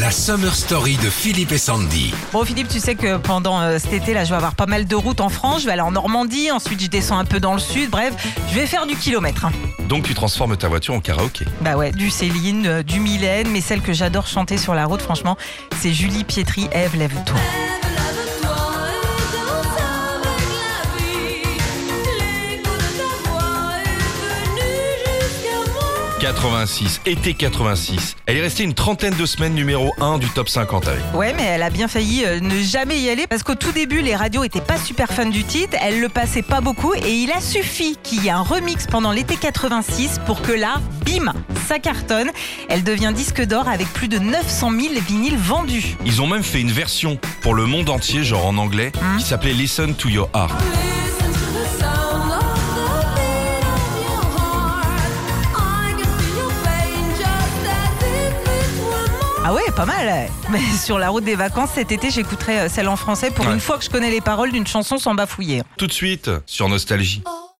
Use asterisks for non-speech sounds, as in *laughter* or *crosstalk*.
La Summer Story de Philippe et Sandy. Bon Philippe, tu sais que pendant euh, cet été, là, je vais avoir pas mal de routes en France. Je vais aller en Normandie, ensuite je descends un peu dans le sud. Bref, je vais faire du kilomètre. hein. Donc tu transformes ta voiture en karaoké. Bah ouais, du Céline, euh, du Mylène, mais celle que j'adore chanter sur la route, franchement, c'est Julie Pietri. Ève, lève-toi. 86, été 86. Elle est restée une trentaine de semaines numéro 1 du top 50 avec. Ouais, mais elle a bien failli euh, ne jamais y aller parce qu'au tout début, les radios étaient pas super fans du titre, elle le passait pas beaucoup et il a suffi qu'il y ait un remix pendant l'été 86 pour que là, bim, ça cartonne. Elle devient disque d'or avec plus de 900 000 vinyles vendus. Ils ont même fait une version pour le monde entier, genre en anglais, qui s'appelait Listen to Your Heart. Ah ouais, pas mal. *laughs* Mais sur la route des vacances cet été, j'écouterai euh, celle en français pour Ouais. une fois que je connais les paroles d'une chanson sans bafouiller. Tout de suite, sur Nostalgie.